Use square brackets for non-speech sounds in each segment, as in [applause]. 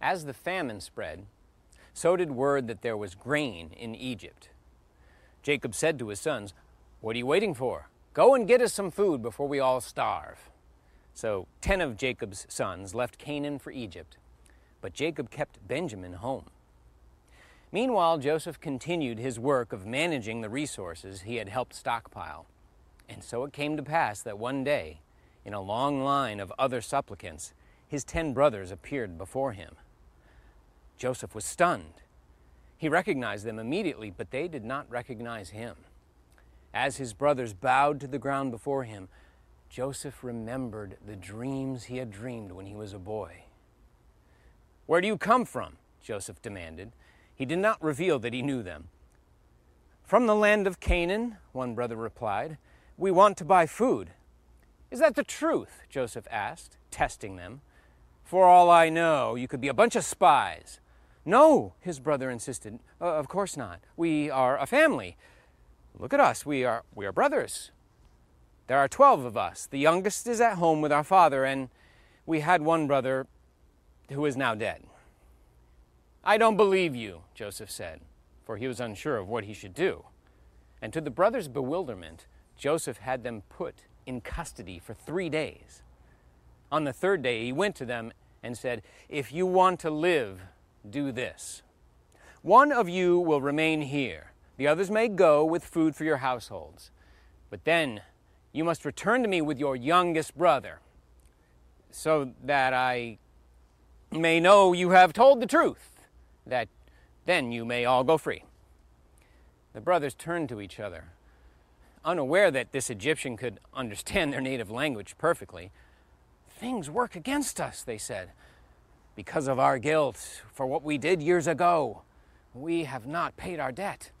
As the famine spread, so did word that there was grain in Egypt. Jacob said to his sons, What are you waiting for? Go and get us some food before we all starve. So ten of Jacob's sons left Canaan for Egypt, but Jacob kept Benjamin home. Meanwhile, Joseph continued his work of managing the resources he had helped stockpile. And so it came to pass that one day, in a long line of other supplicants, his ten brothers appeared before him. Joseph was stunned. He recognized them immediately, but they did not recognize him. As his brothers bowed to the ground before him, Joseph remembered the dreams he had dreamed when he was a boy. Where do you come from? Joseph demanded. He did not reveal that he knew them. From the land of Canaan, one brother replied. We want to buy food. Is that the truth? Joseph asked, testing them. For all I know, you could be a bunch of spies. No, his brother insisted. Uh, of course not. We are a family. Look at us. We are, we are brothers. There are 12 of us. The youngest is at home with our father, and we had one brother who is now dead. I don't believe you, Joseph said, for he was unsure of what he should do. And to the brothers' bewilderment, Joseph had them put in custody for three days. On the third day, he went to them and said, If you want to live, do this. One of you will remain here. The others may go with food for your households. But then you must return to me with your youngest brother, so that I may know you have told the truth, that then you may all go free. The brothers turned to each other, unaware that this Egyptian could understand their native language perfectly. Things work against us, they said, because of our guilt for what we did years ago. We have not paid our debt.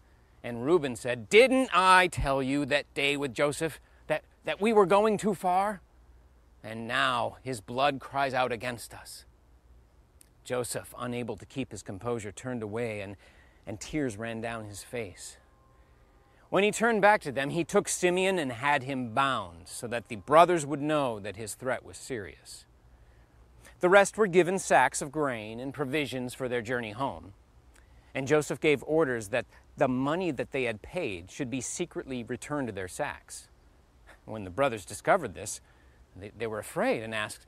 And Reuben said, Didn't I tell you that day with Joseph that, that we were going too far? And now his blood cries out against us. Joseph, unable to keep his composure, turned away and, and tears ran down his face. When he turned back to them, he took Simeon and had him bound so that the brothers would know that his threat was serious. The rest were given sacks of grain and provisions for their journey home. And Joseph gave orders that the money that they had paid should be secretly returned to their sacks. When the brothers discovered this, they, they were afraid and asked,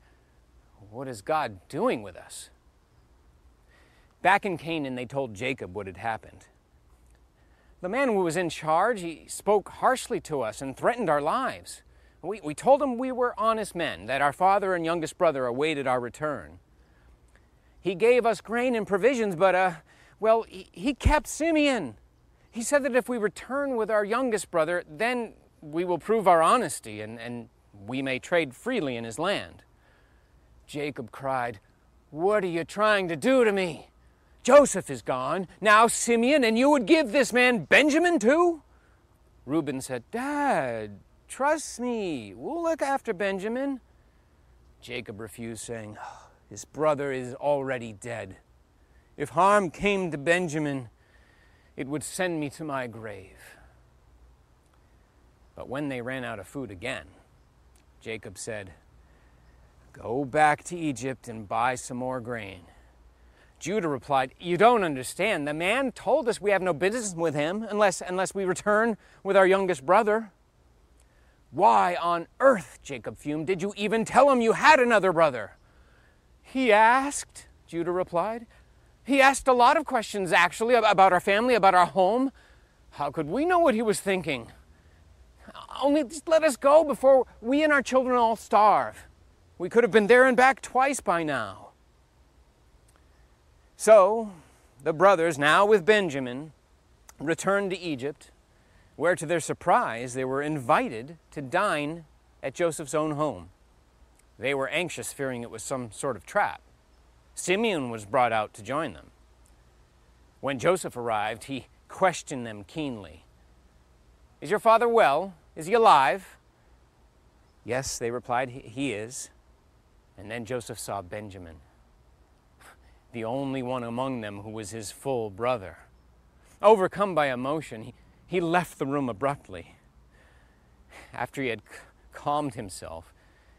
What is God doing with us? Back in Canaan, they told Jacob what had happened. The man who was in charge, he spoke harshly to us and threatened our lives. We, we told him we were honest men, that our father and youngest brother awaited our return. He gave us grain and provisions, but, uh, well, he, he kept Simeon. He said that if we return with our youngest brother, then we will prove our honesty and, and we may trade freely in his land. Jacob cried, What are you trying to do to me? Joseph is gone, now Simeon, and you would give this man Benjamin too? Reuben said, Dad, trust me, we'll look after Benjamin. Jacob refused, saying, ah, His brother is already dead. If harm came to Benjamin, it would send me to my grave. But when they ran out of food again, Jacob said, Go back to Egypt and buy some more grain. Judah replied, You don't understand. The man told us we have no business with him unless, unless we return with our youngest brother. Why on earth, Jacob fumed, did you even tell him you had another brother? He asked, Judah replied. He asked a lot of questions, actually, about our family, about our home. How could we know what he was thinking? Only just let us go before we and our children all starve. We could have been there and back twice by now. So the brothers, now with Benjamin, returned to Egypt, where to their surprise they were invited to dine at Joseph's own home. They were anxious, fearing it was some sort of trap. Simeon was brought out to join them. When Joseph arrived, he questioned them keenly. Is your father well? Is he alive? Yes, they replied, he is. And then Joseph saw Benjamin the only one among them who was his full brother. Overcome by emotion, he, he left the room abruptly. After he had calmed himself,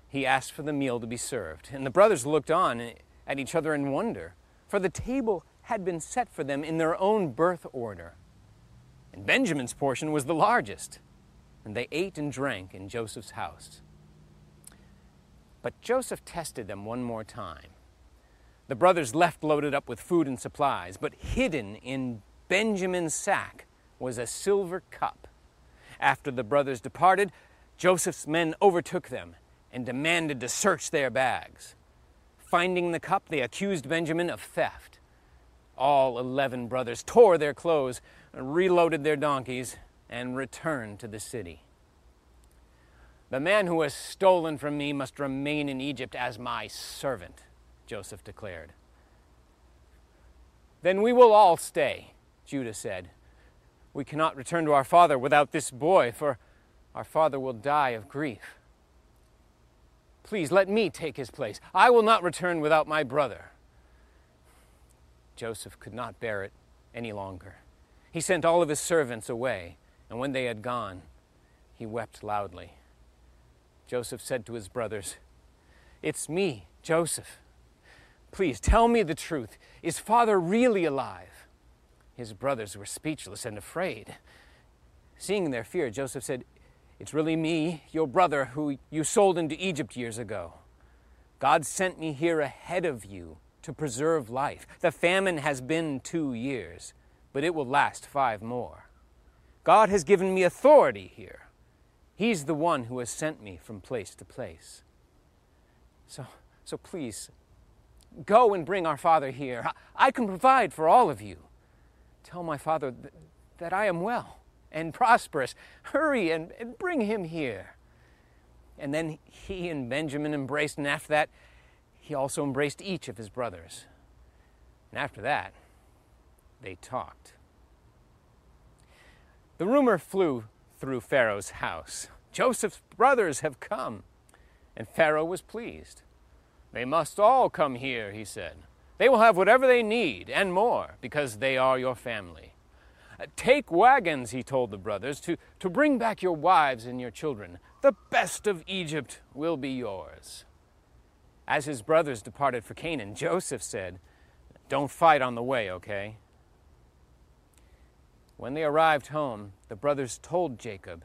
he asked for the meal to be served, and the brothers looked on at each other in wonder. for the table had been set for them in their own birth order. And Benjamin's portion was the largest, and they ate and drank in Joseph's house. But Joseph tested them one more time. The brothers left loaded up with food and supplies, but hidden in Benjamin's sack was a silver cup. After the brothers departed, Joseph's men overtook them and demanded to search their bags. Finding the cup, they accused Benjamin of theft. All eleven brothers tore their clothes, reloaded their donkeys, and returned to the city. The man who has stolen from me must remain in Egypt as my servant, Joseph declared. Then we will all stay, Judah said. We cannot return to our father without this boy, for our father will die of grief. Please let me take his place. I will not return without my brother. Joseph could not bear it any longer. He sent all of his servants away, and when they had gone, he wept loudly. Joseph said to his brothers, It's me, Joseph. Please tell me the truth. Is father really alive? His brothers were speechless and afraid. Seeing their fear, Joseph said, It's really me, your brother, who you sold into Egypt years ago. God sent me here ahead of you to preserve life. The famine has been two years, but it will last five more. God has given me authority here. He's the one who has sent me from place to place. So, so please, go and bring our father here. I can provide for all of you. Tell my father th- that I am well and prosperous. Hurry and, and bring him here. And then he and Benjamin embraced, and after that, he also embraced each of his brothers. And after that, they talked. The rumor flew through Pharaoh's house Joseph's brothers have come. And Pharaoh was pleased. They must all come here, he said. They will have whatever they need and more, because they are your family. Uh, take wagons, he told the brothers, to, to bring back your wives and your children. The best of Egypt will be yours. As his brothers departed for Canaan, Joseph said, Don't fight on the way, okay? When they arrived home, the brothers told Jacob,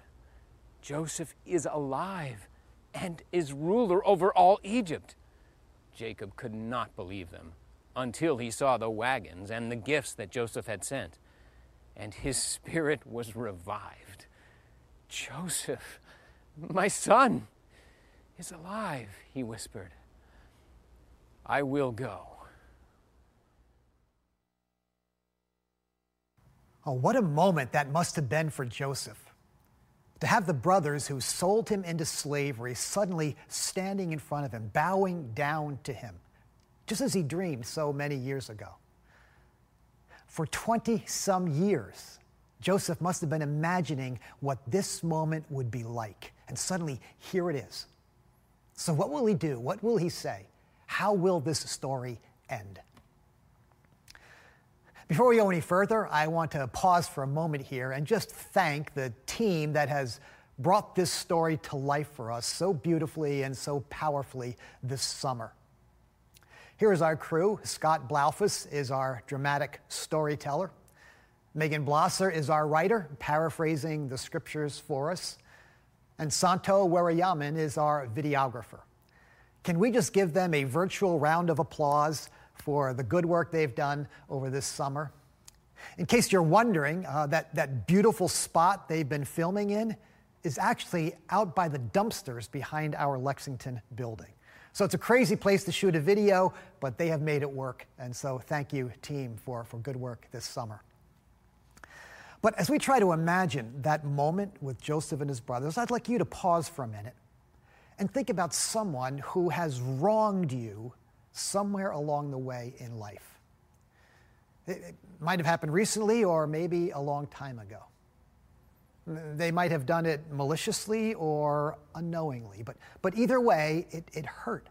Joseph is alive and is ruler over all Egypt. Jacob could not believe them until he saw the wagons and the gifts that Joseph had sent, and his spirit was revived. Joseph, my son, is alive, he whispered. I will go. Oh, what a moment that must have been for Joseph. To have the brothers who sold him into slavery suddenly standing in front of him, bowing down to him just as he dreamed so many years ago. For 20 some years, Joseph must have been imagining what this moment would be like. And suddenly, here it is. So, what will he do? What will he say? How will this story end? Before we go any further, I want to pause for a moment here and just thank the team that has brought this story to life for us so beautifully and so powerfully this summer. Here is our crew. Scott Blaufus is our dramatic storyteller. Megan Blosser is our writer, paraphrasing the scriptures for us. And Santo Warayaman is our videographer. Can we just give them a virtual round of applause for the good work they've done over this summer? In case you're wondering, uh, that, that beautiful spot they've been filming in is actually out by the dumpsters behind our Lexington building. So it's a crazy place to shoot a video, but they have made it work. And so thank you, team, for, for good work this summer. But as we try to imagine that moment with Joseph and his brothers, I'd like you to pause for a minute and think about someone who has wronged you somewhere along the way in life. It, might have happened recently or maybe a long time ago. They might have done it maliciously or unknowingly, but, but either way, it, it hurt.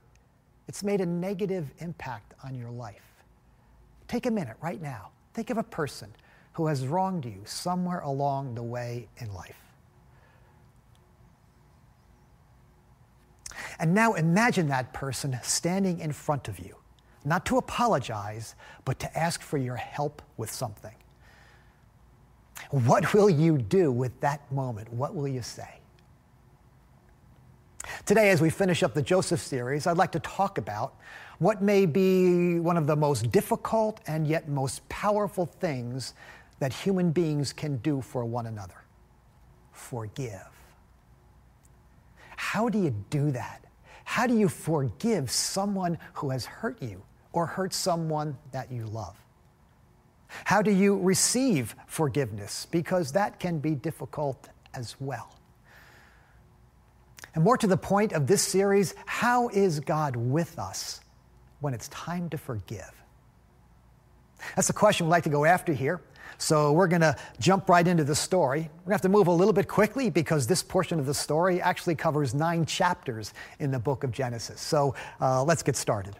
It's made a negative impact on your life. Take a minute right now. Think of a person who has wronged you somewhere along the way in life. And now imagine that person standing in front of you. not to apologize, but to ask for your help with something. What will you do with that moment? What will you say? Today, as we finish up the Joseph series, I'd like to talk about what may be one of the most difficult and yet most powerful things that human beings can do for one another forgive. How do you do that? How do you forgive someone who has hurt you or hurt someone that you love? How do you receive forgiveness? Because that can be difficult as well. And more to the point of this series, how is God with us when it's time to forgive? That's the question we'd like to go after here. So we're going to jump right into the story. We're going to have to move a little bit quickly because this portion of the story actually covers nine chapters in the book of Genesis. So uh, let's get started.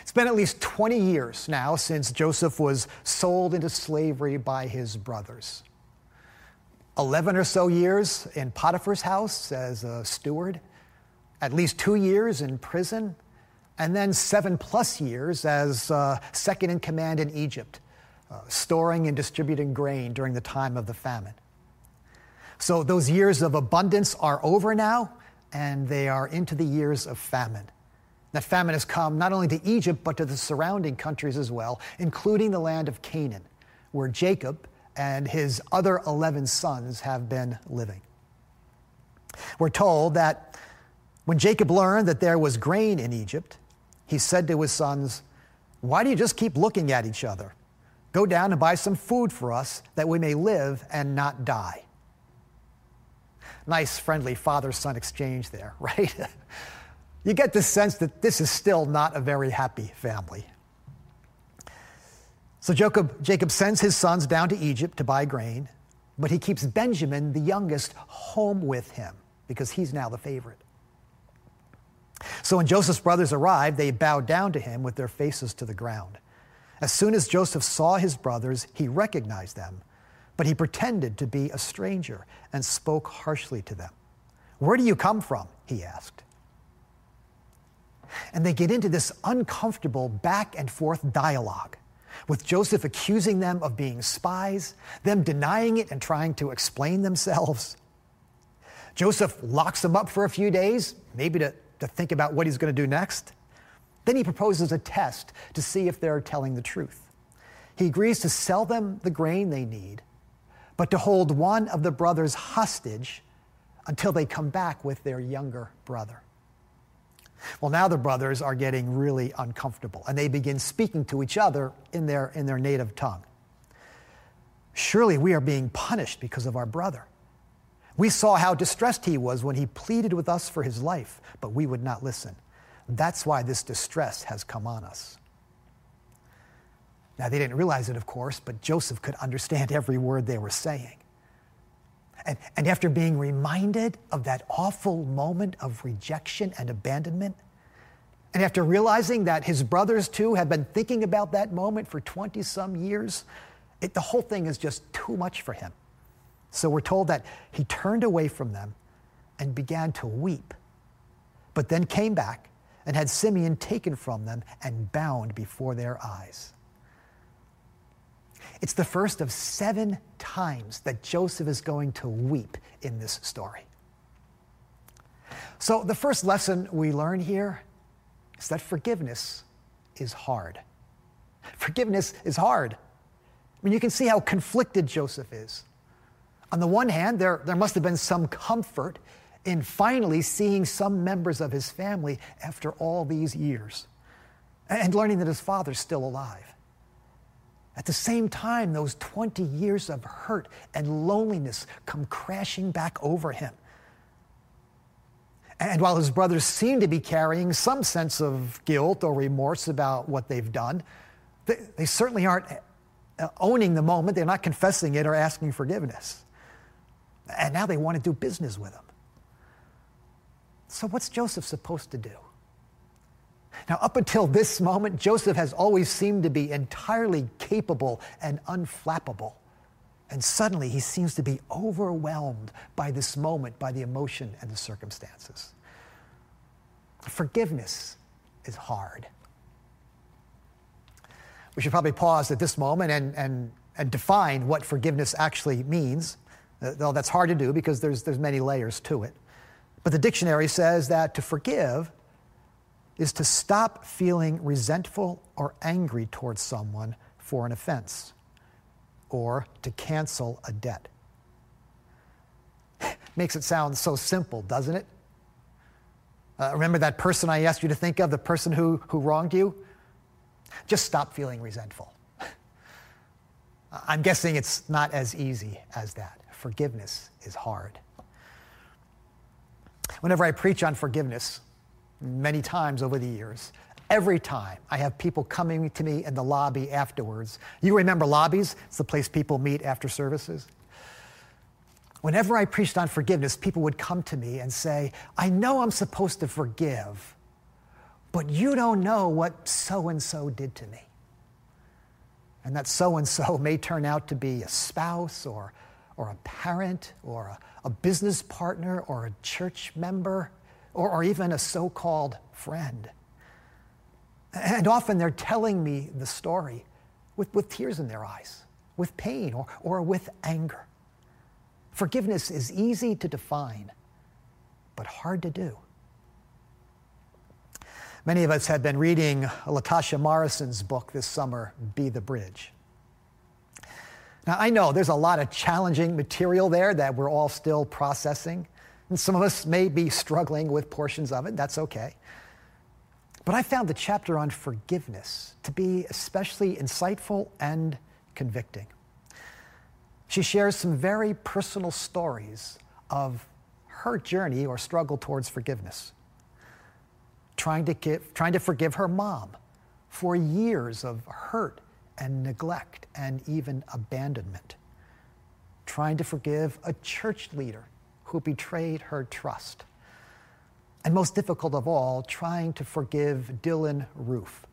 It's been at least 20 years now since Joseph was sold into slavery by his brothers. 11 or so years in Potiphar's house as a steward, at least two years in prison, and then seven plus years as uh, second in command in Egypt, uh, storing and distributing grain during the time of the famine. So those years of abundance are over now, and they are into the years of famine. That famine has come not only to Egypt, but to the surrounding countries as well, including the land of Canaan, where Jacob and his other 11 sons have been living. We're told that when Jacob learned that there was grain in Egypt, he said to his sons, Why do you just keep looking at each other? Go down and buy some food for us that we may live and not die. Nice, friendly father son exchange there, [laughs] right? You get the sense that this is still not a very happy family. So Jacob, Jacob sends his sons down to Egypt to buy grain, but he keeps Benjamin, the youngest, home with him because he's now the favorite. So when Joseph's brothers arrived, they bowed down to him with their faces to the ground. As soon as Joseph saw his brothers, he recognized them, but he pretended to be a stranger and spoke harshly to them. Where do you come from? he asked. And they get into this uncomfortable back and forth dialogue, with Joseph accusing them of being spies, them denying it and trying to explain themselves. Joseph locks them up for a few days, maybe to, to think about what he's going to do next. Then he proposes a test to see if they're telling the truth. He agrees to sell them the grain they need, but to hold one of the brothers hostage until they come back with their younger brother. Well, now the brothers are getting really uncomfortable and they begin speaking to each other in their, in their native tongue. Surely we are being punished because of our brother. We saw how distressed he was when he pleaded with us for his life, but we would not listen. That's why this distress has come on us. Now, they didn't realize it, of course, but Joseph could understand every word they were saying. And, and after being reminded of that awful moment of rejection and abandonment, and after realizing that his brothers too had been thinking about that moment for 20 some years, it, the whole thing is just too much for him. So we're told that he turned away from them and began to weep, but then came back and had Simeon taken from them and bound before their eyes. It's the first of seven times that Joseph is going to weep in this story. So, the first lesson we learn here is that forgiveness is hard. Forgiveness is hard. I mean, you can see how conflicted Joseph is. On the one hand, there, there must have been some comfort in finally seeing some members of his family after all these years and learning that his father's still alive. At the same time, those 20 years of hurt and loneliness come crashing back over him. And while his brothers seem to be carrying some sense of guilt or remorse about what they've done, they, they certainly aren't uh, owning the moment. They're not confessing it or asking forgiveness. And now they want to do business with him. So, what's Joseph supposed to do? Now, up until this moment, Joseph has always seemed to be entirely capable and unflappable. And suddenly he seems to be overwhelmed by this moment, by the emotion and the circumstances. Forgiveness is hard. We should probably pause at this moment and, and, and define what forgiveness actually means, uh, though that's hard to do because there's, there's many layers to it. But the dictionary says that to forgive is to stop feeling resentful or angry towards someone for an offense or to cancel a debt. [laughs] Makes it sound so simple, doesn't it? Uh, remember that person I asked you to think of, the person who, who wronged you? Just stop feeling resentful. I'm guessing it's not as easy as that. Forgiveness is hard. Whenever I preach on forgiveness, many times over the years, every time I have people coming to me in the lobby afterwards. You remember lobbies? It's the place people meet after services. Whenever I preached on forgiveness, people would come to me and say, I know I'm supposed to forgive, but you don't know what so and so did to me. And that so and so may turn out to be a spouse or, or a parent or a, a business partner or a church member or, or even a so called friend. And often they're telling me the story with, with tears in their eyes, with pain or, or with anger. Forgiveness is easy to define, but hard to do. Many of us have been reading Latasha Morrison's book this summer, Be the Bridge. Now, I know there's a lot of challenging material there that we're all still processing, and some of us may be struggling with portions of it. That's okay. But I found the chapter on forgiveness to be especially insightful and convicting. She shares some very personal stories of her journey or struggle towards forgiveness. Trying to, give, trying to forgive her mom for years of hurt and neglect and even abandonment. Trying to forgive a church leader who betrayed her trust. And most difficult of all, trying to forgive Dylann Roof,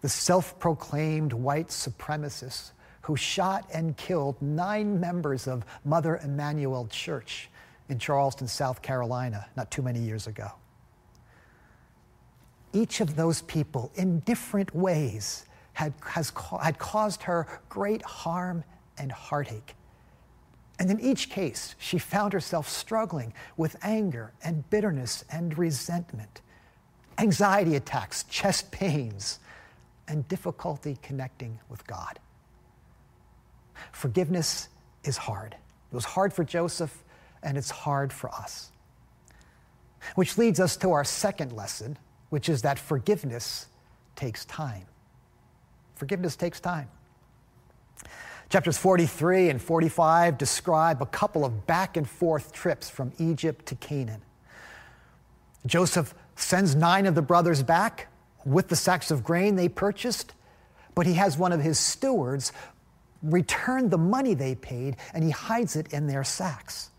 the self proclaimed white supremacist who shot and killed nine members of Mother Emanuel Church in Charleston, South Carolina, not too many years ago. Each of those people, in different ways, had, has, had caused her great harm and heartache. And in each case, she found herself struggling with anger and bitterness and resentment, anxiety attacks, chest pains, and difficulty connecting with God. Forgiveness is hard. It was hard for Joseph, and it's hard for us. Which leads us to our second lesson, which is that forgiveness takes time. Forgiveness takes time. Chapters 43 and 45 describe a couple of back and forth trips from Egypt to Canaan. Joseph sends nine of the brothers back with the sacks of grain they purchased, but he has one of his stewards return the money they paid and he hides it in their sacks.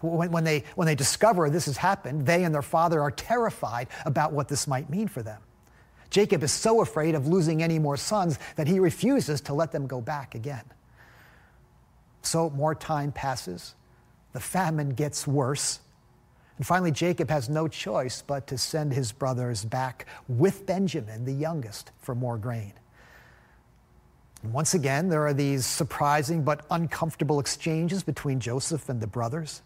When, when, they, when they discover this has happened, they and their father are terrified about what this might mean for them. Jacob is so afraid of losing any more sons that he refuses to let them go back again. So more time passes, the famine gets worse, and finally Jacob has no choice but to send his brothers back with Benjamin, the youngest, for more grain. And once again, there are these surprising but uncomfortable exchanges between Joseph and the brothers.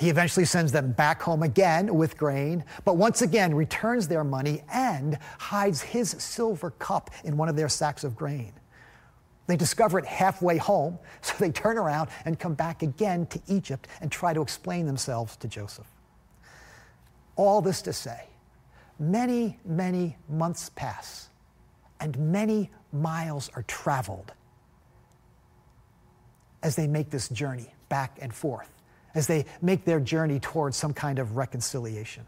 He eventually sends them back home again with grain, but once again returns their money and hides his silver cup in one of their sacks of grain. They discover it halfway home, [laughs] so they turn around and come back again to Egypt and try to explain themselves to Joseph. All this to say, many, many months pass, and many miles are traveled as they make this journey back and forth, as they make their journey towards some kind of reconciliation.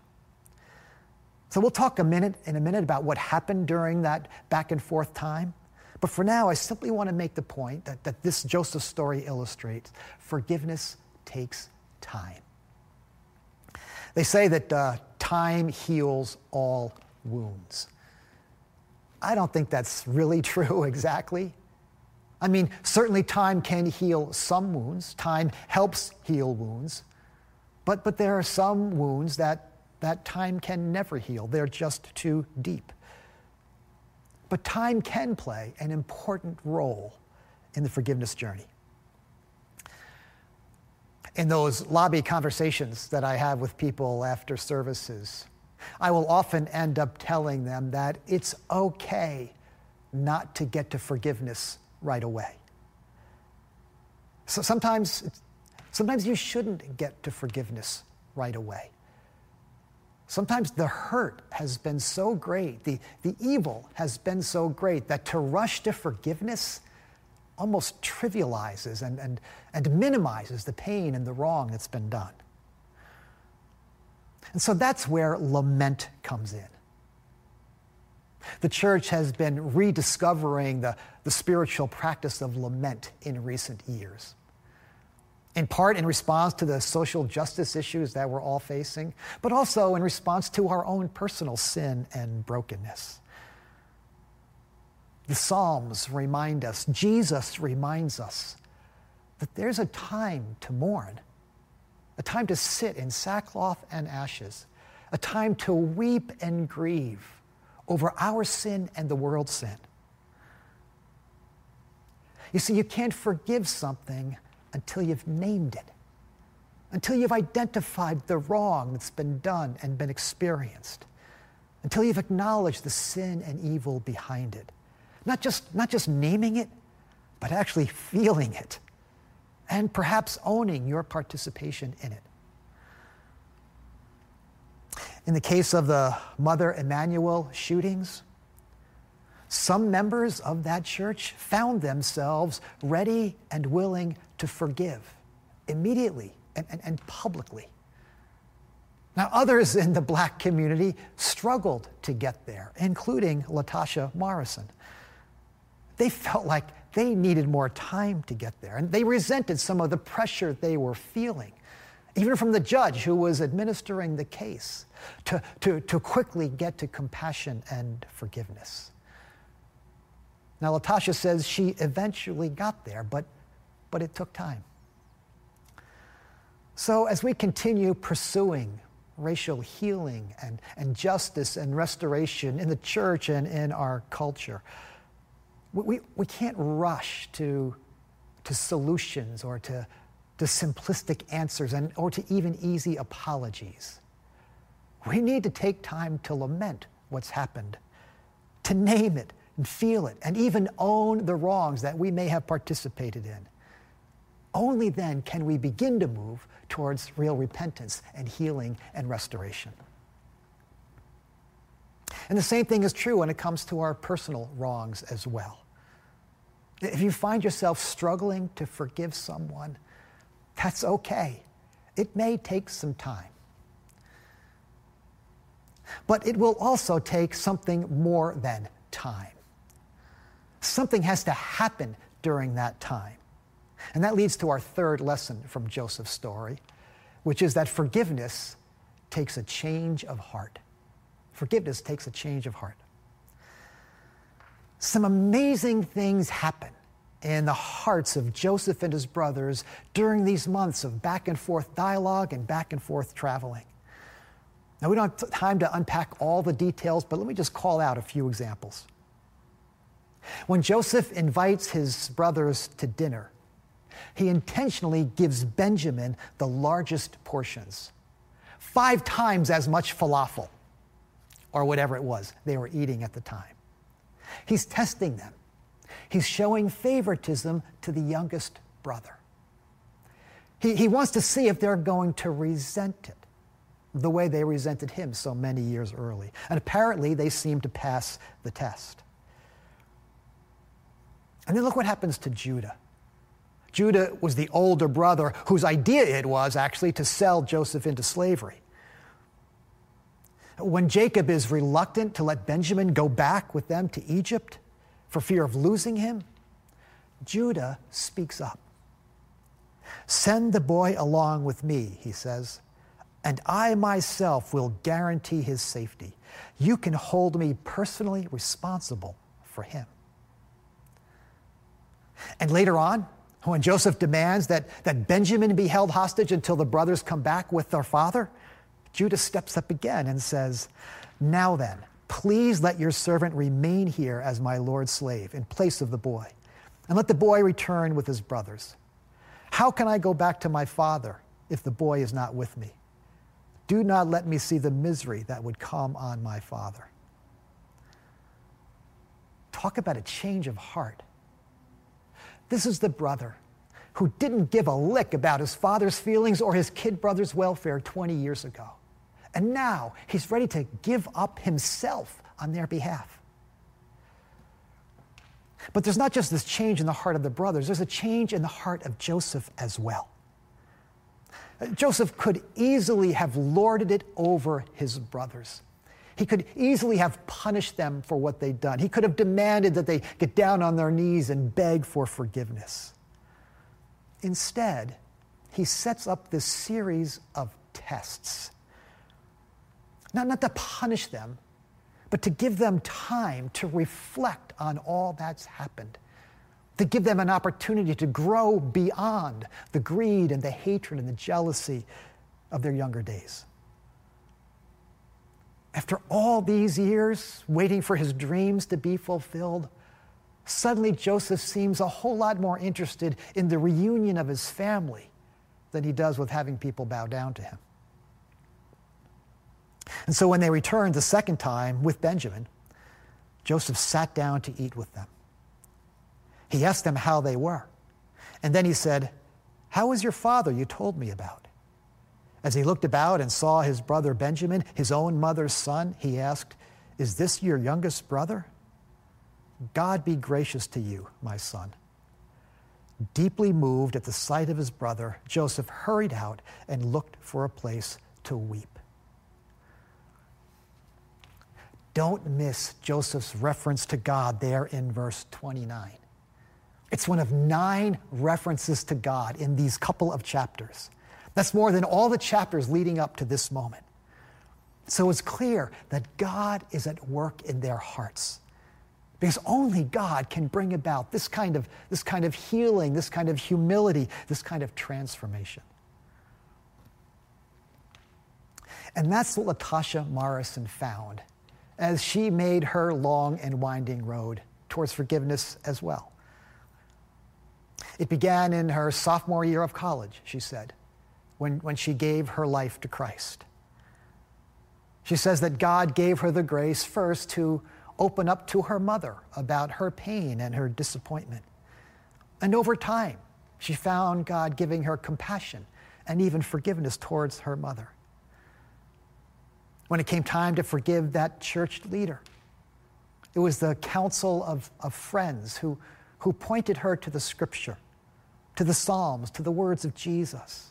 So we'll talk a minute in a minute about what happened during that back and forth time. But for now, I simply want to make the point that, that this Joseph story illustrates forgiveness takes time. They say that uh, time heals all wounds. I don't think that's really [laughs] true exactly. I mean, certainly time can heal some wounds, time helps heal wounds, but, but there are some wounds that, that time can never heal. They're just too deep. But time can play an important role in the forgiveness journey. In those lobby conversations that I have with people after services, I will often end up telling them that it's okay not to get to forgiveness right away. So sometimes, sometimes you shouldn't get to forgiveness right away. Sometimes the hurt has been so great, the, the evil has been so great that to rush to forgiveness almost trivializes and, and, and minimizes the pain and the wrong that's been done. And so that's where lament comes in. The church has been rediscovering the, the spiritual practice of lament in recent years in part in response to the social justice issues that we're all facing, but also in response to our own personal sin and brokenness. The Psalms remind us, Jesus reminds us that there's a time to mourn, a time to sit in sackcloth and ashes, a time to weep and grieve over our sin and the world's sin. You see, you can't forgive something until you've named it, until you've identified the wrong that's been done and been experienced, until you've acknowledged the sin and evil behind it. Not just, not just naming it, but actually feeling it, and perhaps owning your participation in it. In the case of the Mother Emanuel shootings, some members of that church found themselves ready and willing to forgive immediately and, and, and, publicly. Now, others in the black community struggled to get there, including Latasha Morrison. They felt like they needed more time to get there, and they resented some of the pressure they were feeling, even from the judge who was administering the case, to, to, to quickly get to compassion and forgiveness. Now, Latasha says she eventually got there, but, but it took time. So, as we continue pursuing racial healing and, and justice and restoration in the church and in our culture, we, we can't rush to, to solutions or to, to simplistic answers and, or to even easy apologies. We need to take time to lament what's happened, to name it, and feel it and even own the wrongs that we may have participated in. Only then can we begin to move towards real repentance and healing and restoration. And the same thing is true when it comes to our personal wrongs as well. If you find yourself struggling to forgive someone, that's okay. It may take some time. But it will also take something more than time. Something has to happen during that time. And that leads to our third lesson from Joseph's story, which is that forgiveness takes a change of heart. Forgiveness takes a change of heart. Some amazing things happen in the hearts of Joseph and his brothers during these months of back and forth dialogue and back and forth traveling. Now, we don't have time to unpack all the details, but let me just call out a few examples. When Joseph invites his brothers to dinner, he intentionally gives Benjamin the largest portions, five times as much falafel, or whatever it was they were eating at the time. He's testing them. He's showing favoritism to the youngest brother. He, he wants to see if they're going to resent it the way they resented him so many years early. And apparently, they seem to pass the test. And then look what happens to Judah. Judah was the older brother whose idea it was actually to sell Joseph into slavery. When Jacob is reluctant to let Benjamin go back with them to Egypt for fear of losing him, Judah speaks up. Send the boy along with me, he says, and I myself will guarantee his safety. You can hold me personally responsible for him. And later on, when Joseph demands that, that Benjamin be held hostage until the brothers come back with their father, Judah steps up again and says, Now then, Please let your servant remain here as my Lord's slave in place of the boy, and let the boy return with his brothers. How can I go back to my father if the boy is not with me? Do not let me see the misery that would come on my father. Talk about a change of heart. This is the brother who didn't give a lick about his father's feelings or his kid brother's welfare 20 years ago. And now he's ready to give up himself on their behalf. But there's not just this change in the heart of the brothers, there's a change in the heart of Joseph as well. Joseph could easily have lorded it over his brothers. He could easily have punished them for what they'd done. He could have demanded that they get down on their knees and beg for forgiveness. Instead, he sets up this series of tests not, not to punish them, but to give them time to reflect on all that's happened, to give them an opportunity to grow beyond the greed and the hatred and the jealousy of their younger days. After all these years waiting for his dreams to be fulfilled, suddenly Joseph seems a whole lot more interested in the reunion of his family than he does with having people bow down to him. And so when they returned the second time with Benjamin, Joseph sat down to eat with them. He asked them how they were. And then he said, How is your father you told me about? As he looked about and saw his brother Benjamin, his own mother's son, he asked, Is this your youngest brother? God be gracious to you, my son. Deeply moved at the sight of his brother, Joseph hurried out and looked for a place to weep. Don't miss Joseph's reference to God there in verse 29. It's one of nine references to God in these couple of chapters. That's more than all the chapters leading up to this moment. So it's clear that God is at work in their hearts. Because only God can bring about this kind of, this kind of healing, this kind of humility, this kind of transformation. And that's what Latasha Morrison found as she made her long and winding road towards forgiveness as well. It began in her sophomore year of college, she said, when, when she gave her life to Christ. She says that God gave her the grace first to open up to her mother about her pain and her disappointment. And over time, she found God giving her compassion and even forgiveness towards her mother when it came time to forgive that church leader. It was the counsel of, of friends who, who pointed her to the scripture, to the Psalms, to the words of Jesus.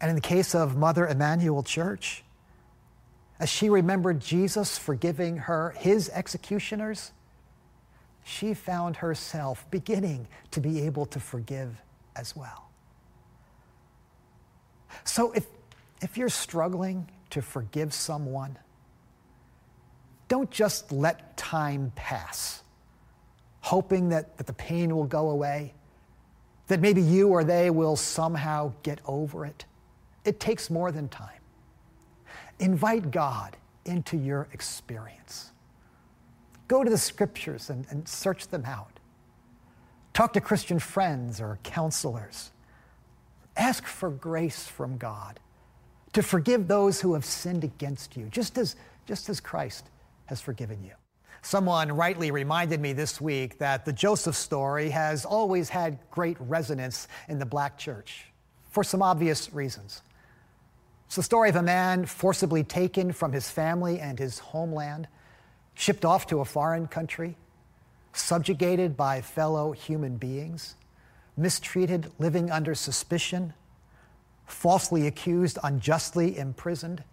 And in the case of Mother Emanuel Church, as she remembered Jesus forgiving her, his executioners, she found herself beginning to be able to forgive as well. So if, if you're struggling to forgive someone, don't just let time pass, hoping that, that the pain will go away, that maybe you or they will somehow get over it. It takes more than time. Invite God into your experience. Go to the scriptures and, and search them out. Talk to Christian friends or counselors. Ask for grace from God to forgive those who have sinned against you, just as, just as Christ has forgiven you. Someone rightly reminded me this week that the Joseph story has always had great resonance in the black church for some obvious reasons. It's the story of a man forcibly taken from his family and his homeland, shipped off to a foreign country, subjugated by fellow human beings, mistreated, living under suspicion, falsely accused, unjustly imprisoned,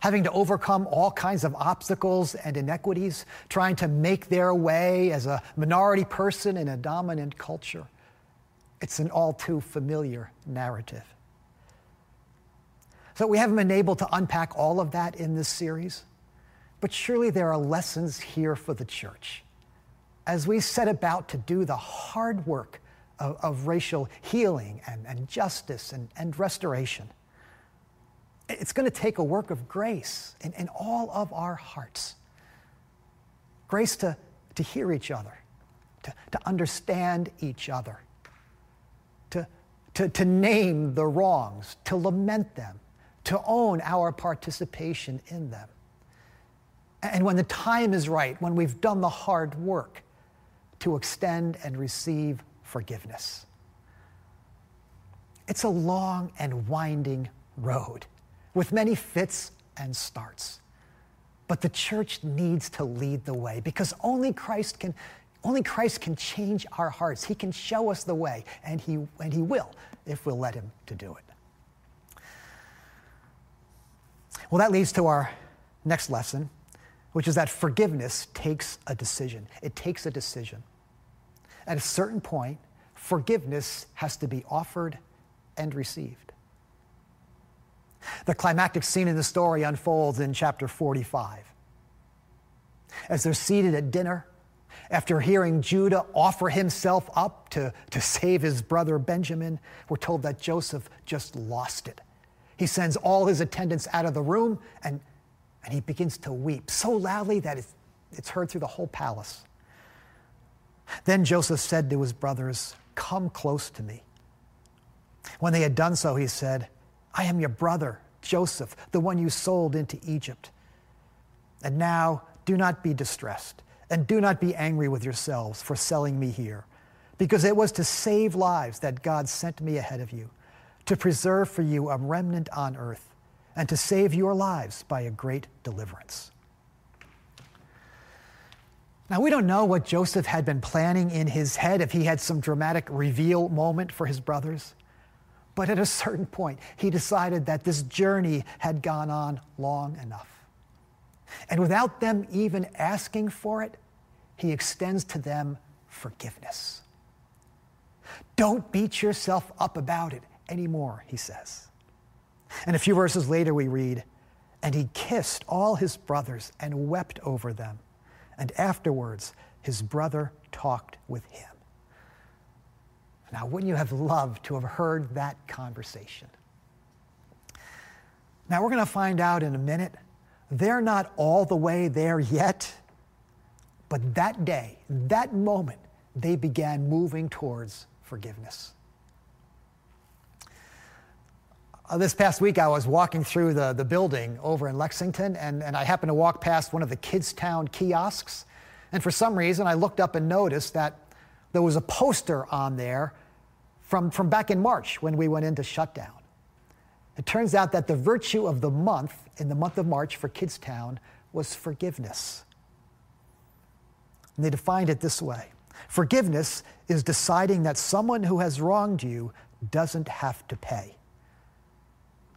having to overcome all kinds of obstacles and inequities, trying to make their way as a minority person in a dominant culture. It's an all too familiar narrative. So we haven't been able to unpack all of that in this series, but surely there are lessons here for the church as we set about to do the hard work of, of racial healing and, and justice and, and restoration. It's going to take a work of grace in, in all of our hearts. Grace to, to hear each other, to, to understand each other, to, to, to name the wrongs, to lament them, to own our participation in them. And when the time is right, when we've done the hard work, to extend and receive forgiveness. It's a long and winding road with many fits and starts. But the church needs to lead the way because only Christ can, only Christ can change our hearts. He can show us the way, and he, and he will if we'll let him to do it. Well, that leads to our next lesson, which is that forgiveness takes a decision. It takes a decision. At a certain point, forgiveness has to be offered and received. The climactic scene in the story unfolds in chapter 45. As they're seated at dinner, after hearing Judah offer himself up to, to save his brother Benjamin, we're told that Joseph just lost it. He sends all his attendants out of the room and, and he begins to weep so loudly that it's, it's heard through the whole palace. Then Joseph said to his brothers, Come close to me. When they had done so, he said, I am your brother, Joseph, the one you sold into Egypt. And now do not be distressed, and do not be angry with yourselves for selling me here, because it was to save lives that God sent me ahead of you, to preserve for you a remnant on earth, and to save your lives by a great deliverance. Now, we don't know what Joseph had been planning in his head, if he had some dramatic reveal moment for his brothers. But at a certain point, he decided that this journey had gone on long enough. And without them even asking for it, he extends to them forgiveness. Don't beat yourself up about it anymore, he says. And a few verses later, we read, And he kissed all his brothers and wept over them and afterwards his brother talked with him. Now, wouldn't you have loved to have heard that conversation? Now, we're going to find out in a minute. They're not all the way there yet, but that day, that moment, they began moving towards forgiveness. Uh, this past week, I was walking through the, the building over in Lexington, and, and I happened to walk past one of the Kidstown kiosks. And for some reason, I looked up and noticed that there was a poster on there from, from back in March when we went into shutdown. It turns out that the virtue of the month, in the month of March for Kidstown, was forgiveness. And they defined it this way Forgiveness is deciding that someone who has wronged you doesn't have to pay.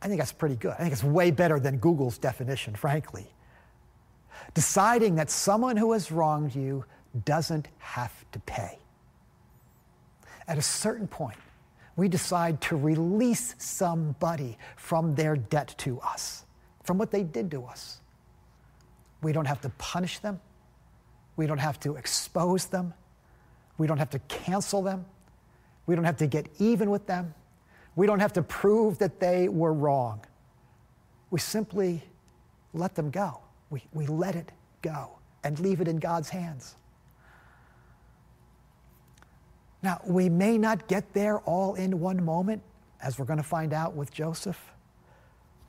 I think that's pretty good. I think it's way better than Google's definition, frankly. Deciding that someone who has wronged you doesn't have to pay. At a certain point, we decide to release somebody from their debt to us, from what they did to us. We don't have to punish them. We don't have to expose them. We don't have to cancel them. We don't have to get even with them. We don't have to prove that they were wrong. We simply let them go. We, we let it go and leave it in God's hands. Now, we may not get there all in one moment, as we're going to find out with Joseph,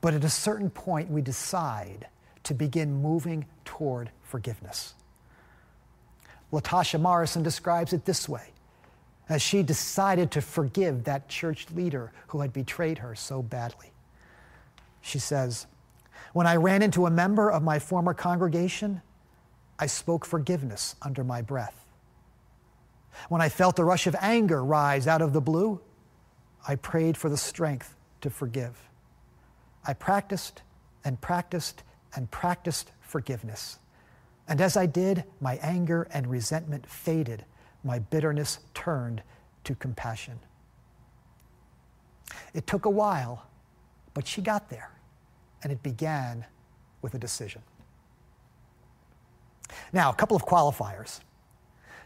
but at a certain point, we decide to begin moving toward forgiveness. Latasha Morrison describes it this way as she decided to forgive that church leader who had betrayed her so badly. She says, When I ran into a member of my former congregation, I spoke forgiveness under my breath. When I felt a rush of anger rise out of the blue, I prayed for the strength to forgive. I practiced and practiced and practiced forgiveness. And as I did, my anger and resentment faded my bitterness turned to compassion. It took a while, but she got there, and it began with a decision. Now, a couple of qualifiers.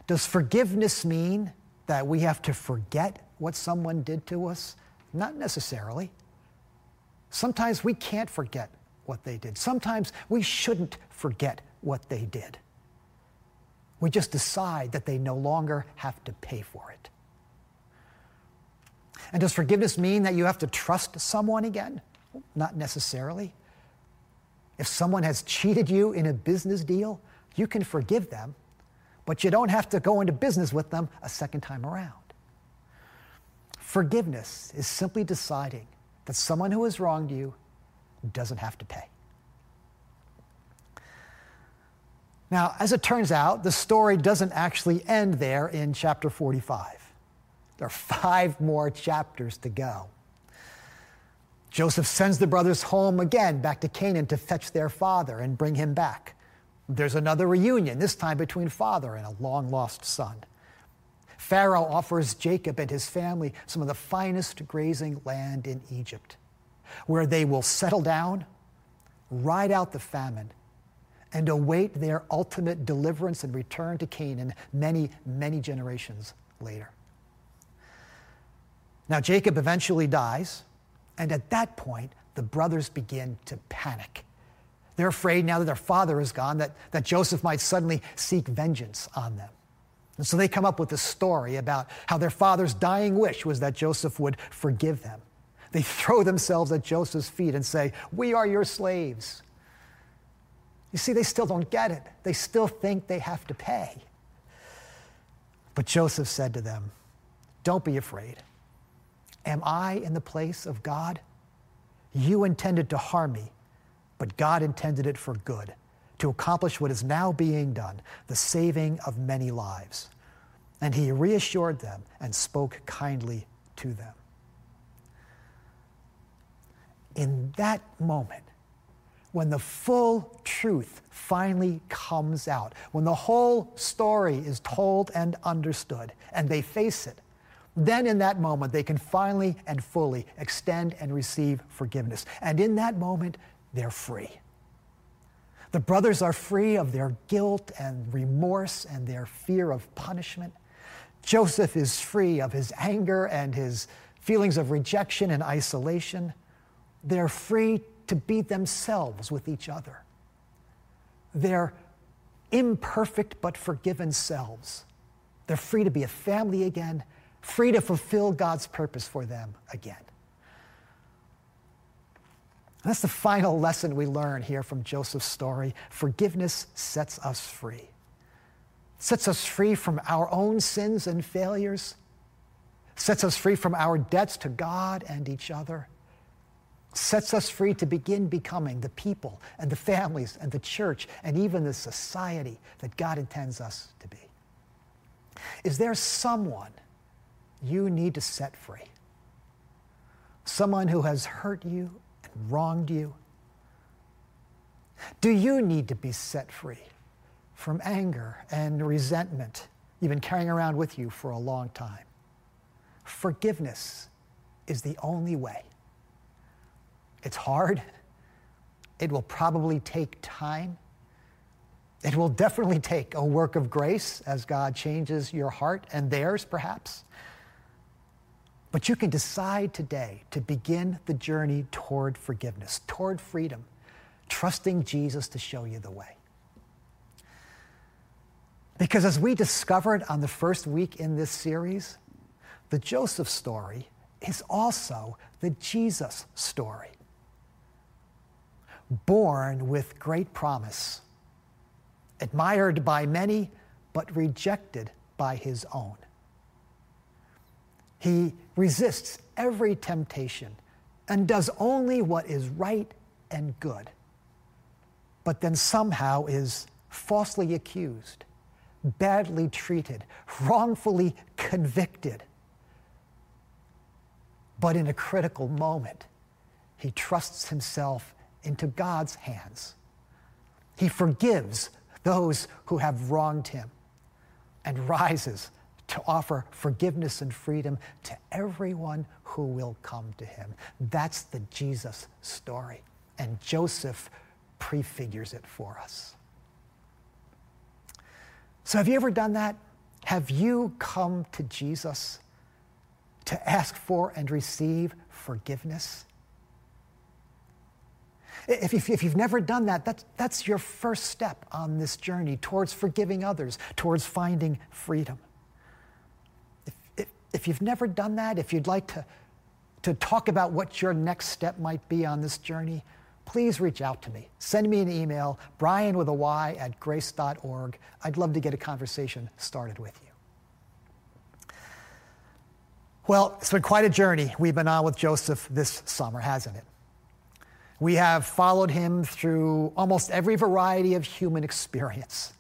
Does forgiveness mean that we have to forget what someone did to us? Not necessarily. Sometimes we can't forget what they did. Sometimes we shouldn't forget what they did. We just decide that they no longer have to pay for it. And does forgiveness mean that you have to trust someone again? Not necessarily. If someone has cheated you in a business deal, you can forgive them, but you don't have to go into business with them a second time around. Forgiveness is simply deciding that someone who has wronged you doesn't have to pay. Now, as it turns out, the story doesn't actually end there in chapter 45. There are five more chapters to go. Joseph sends the brothers home again back to Canaan to fetch their father and bring him back. There's another reunion, this time between father and a long lost son. Pharaoh offers Jacob and his family some of the finest grazing land in Egypt, where they will settle down, ride out the famine, and await their ultimate deliverance and return to Canaan many, many generations later. Now, Jacob eventually dies, and at that point, the brothers begin to panic. They're afraid now that their father is gone that, that Joseph might suddenly seek vengeance on them. And so they come up with a story about how their father's dying wish was that Joseph would forgive them. They [laughs] throw themselves at Joseph's feet and say, We are your slaves. You see, they still don't get it. They still think they have to pay. But Joseph said to them, Don't be afraid. Am I in the place of God? You intended to harm me, but God intended it for good, to accomplish what is now being done, the saving of many lives. And he reassured them and spoke kindly to them. In that moment, when the full truth finally comes out, when the whole story is told and understood, and they face it, then in that moment they can finally and fully extend and receive forgiveness. And in that moment, they're free. The brothers are free of their guilt and remorse and their fear of punishment. Joseph is free of his anger and his feelings of rejection and isolation. They're free to be themselves with each other. Their imperfect but forgiven selves. They're free to be a family again, free to fulfill God's purpose for them again. That's the final lesson we learn here from Joseph's story. Forgiveness sets us free. sets us free from our own sins and failures, sets us free from our debts to God and each other, sets us free to begin becoming the people and the families and the church and even the society that God intends us to be. Is there someone you need to set free? Someone who has hurt you wronged you? Do you need to be set free from anger and resentment you've been carrying around with you for a long time? Forgiveness is the only way. It's hard. It will probably take time. It will definitely take a work of grace as God changes your heart and theirs, perhaps. But you can decide today to begin the journey toward forgiveness, toward freedom, trusting Jesus to show you the way. Because as we discovered on the first week in this series, the Joseph story is also the Jesus story born with great promise, admired by many, but rejected by his own. He resists every temptation and does only what is right and good, but then somehow is falsely accused, badly treated, wrongfully convicted. But in a critical moment, he trusts himself into God's hands. He forgives those who have wronged him and rises to offer forgiveness and freedom to everyone who will come to him. That's the Jesus story. And Joseph prefigures it for us. So, have you ever done that? Have you come to Jesus to ask for and receive forgiveness? If, if, you've never done that, that's, that's your first step on this journey towards forgiving others, towards finding freedom. If, you've never done that, if you'd like to, to talk about what your next step might be on this journey, please reach out to me. Send me an email, brian with a Y at grace.org. I'd love to get a conversation started with you. Well, it's been quite a journey we've been on with Joseph this summer, hasn't it? We have followed him through almost every variety of human experience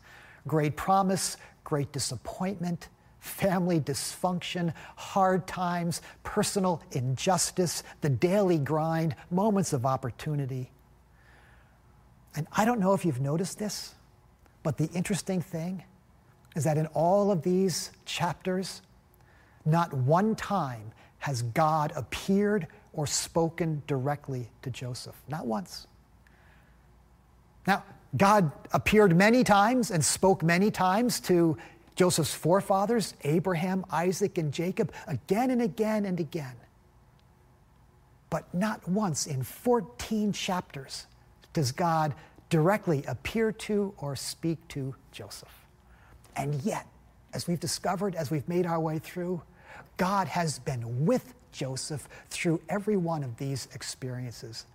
great promise, great disappointment, family dysfunction, hard times, personal injustice, the daily grind, moments of opportunity. And I don't know if you've noticed this, but the interesting thing is that in all of these chapters, not one time has God appeared or spoken directly to Joseph. Not once. Now, God appeared many times and spoke many times to Joseph's forefathers, Abraham, Isaac, and Jacob, again and again and again. But not once in 14 chapters does God directly appear to or speak to Joseph. And yet, as we've discovered, as we've made our way through, God has been with Joseph through every one of these experiences.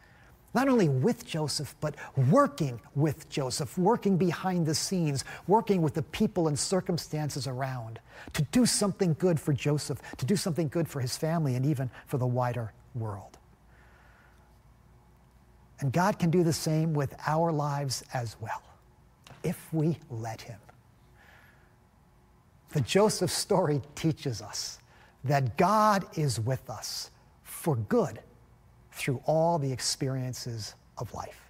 Not only with Joseph, but working with Joseph, working behind the scenes, working with the people and circumstances around to do something good for Joseph, to do something good for his family, and even for the wider world. And God can do the same with our lives as well, if we let Him. The Joseph story teaches us that God is with us for good through all the experiences of life.